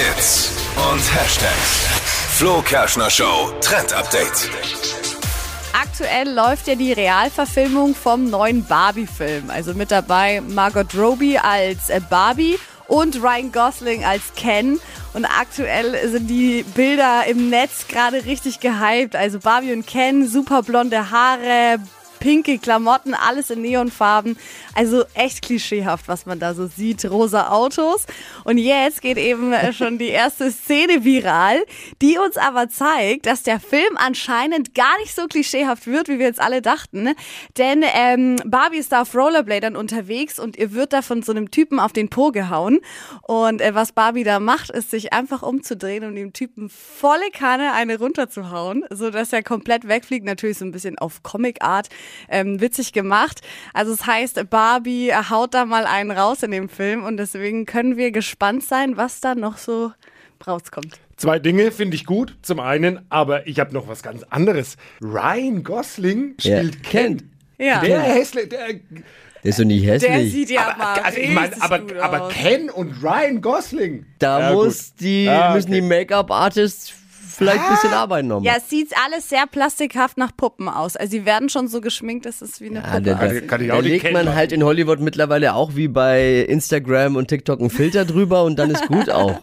Hits und Hashtags. Flo Kerschner Show Trend Update. Aktuell läuft ja die Realverfilmung vom neuen Barbie-Film. Also mit dabei Margot Robbie als äh, Barbie und Ryan Gosling als Ken. Und aktuell sind die Bilder im Netz gerade richtig gehypt. Also Barbie und Ken, super blonde Haare, pinke Klamotten, alles in Neonfarben. Also echt klischeehaft, was man da so sieht. Rosa Autos. Und jetzt geht eben schon die erste Szene viral, die uns aber zeigt, dass der Film anscheinend gar nicht so klischeehaft wird, wie wir jetzt alle dachten. Denn ähm, Barbie ist da auf Rollerbladern unterwegs und ihr wird da von so einem Typen auf den Po gehauen. Und äh, was Barbie da macht, ist sich einfach umzudrehen und dem Typen volle Kanne eine runterzuhauen, sodass er komplett wegfliegt. Natürlich so ein bisschen auf Comic-Art ähm, witzig gemacht. Also es heißt, Barbie haut da mal einen raus in dem Film und deswegen können wir gespannt sein, was da noch so rauskommt. Zwei Dinge finde ich gut. Zum einen, aber ich habe noch was ganz anderes. Ryan Gosling Ja. spielt Ken. Ja. Der hässlich, der, Der ist doch nicht hässlich. Der sieht ja mal aber, also ich richtig aber, gut aber aus. Ken und Ryan Gosling. da Ja, muss gut. die, Ah, müssen die. Make-up-Artists vielleicht ein bisschen arbeiten nochmal. Ja, es sieht alles sehr plastikhaft nach Puppen aus. Also sie werden schon so geschminkt, dass es wie eine Ja, Puppe da, da, aussieht. kann ich da auch legt man machen. halt in Hollywood mittlerweile auch wie bei Instagram und TikTok einen Filter drüber und dann ist gut auch.